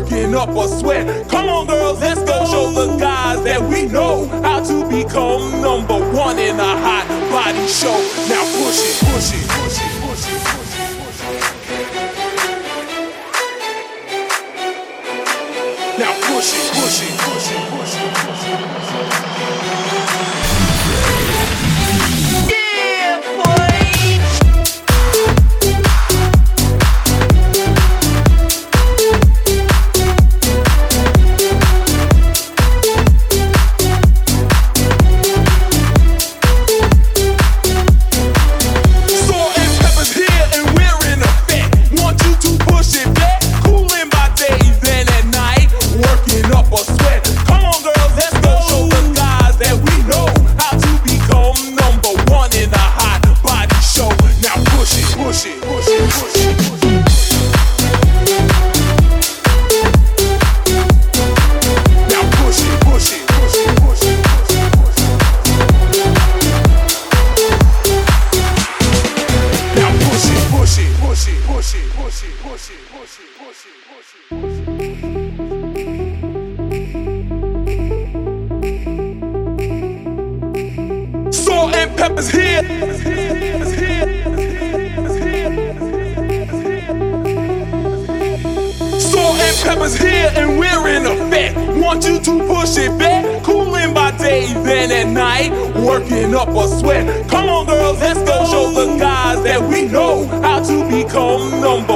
working up a sweat. Come on, girls, let's go show the guys that we know how to become number one in a hot body show. Now push it, push it, push it, Salt and pepper's here. Salt here and we're in effect. Want you to push it back, cooling by day, then at night, working up a sweat. Come on, girls, let's go show the guys that we know how to become number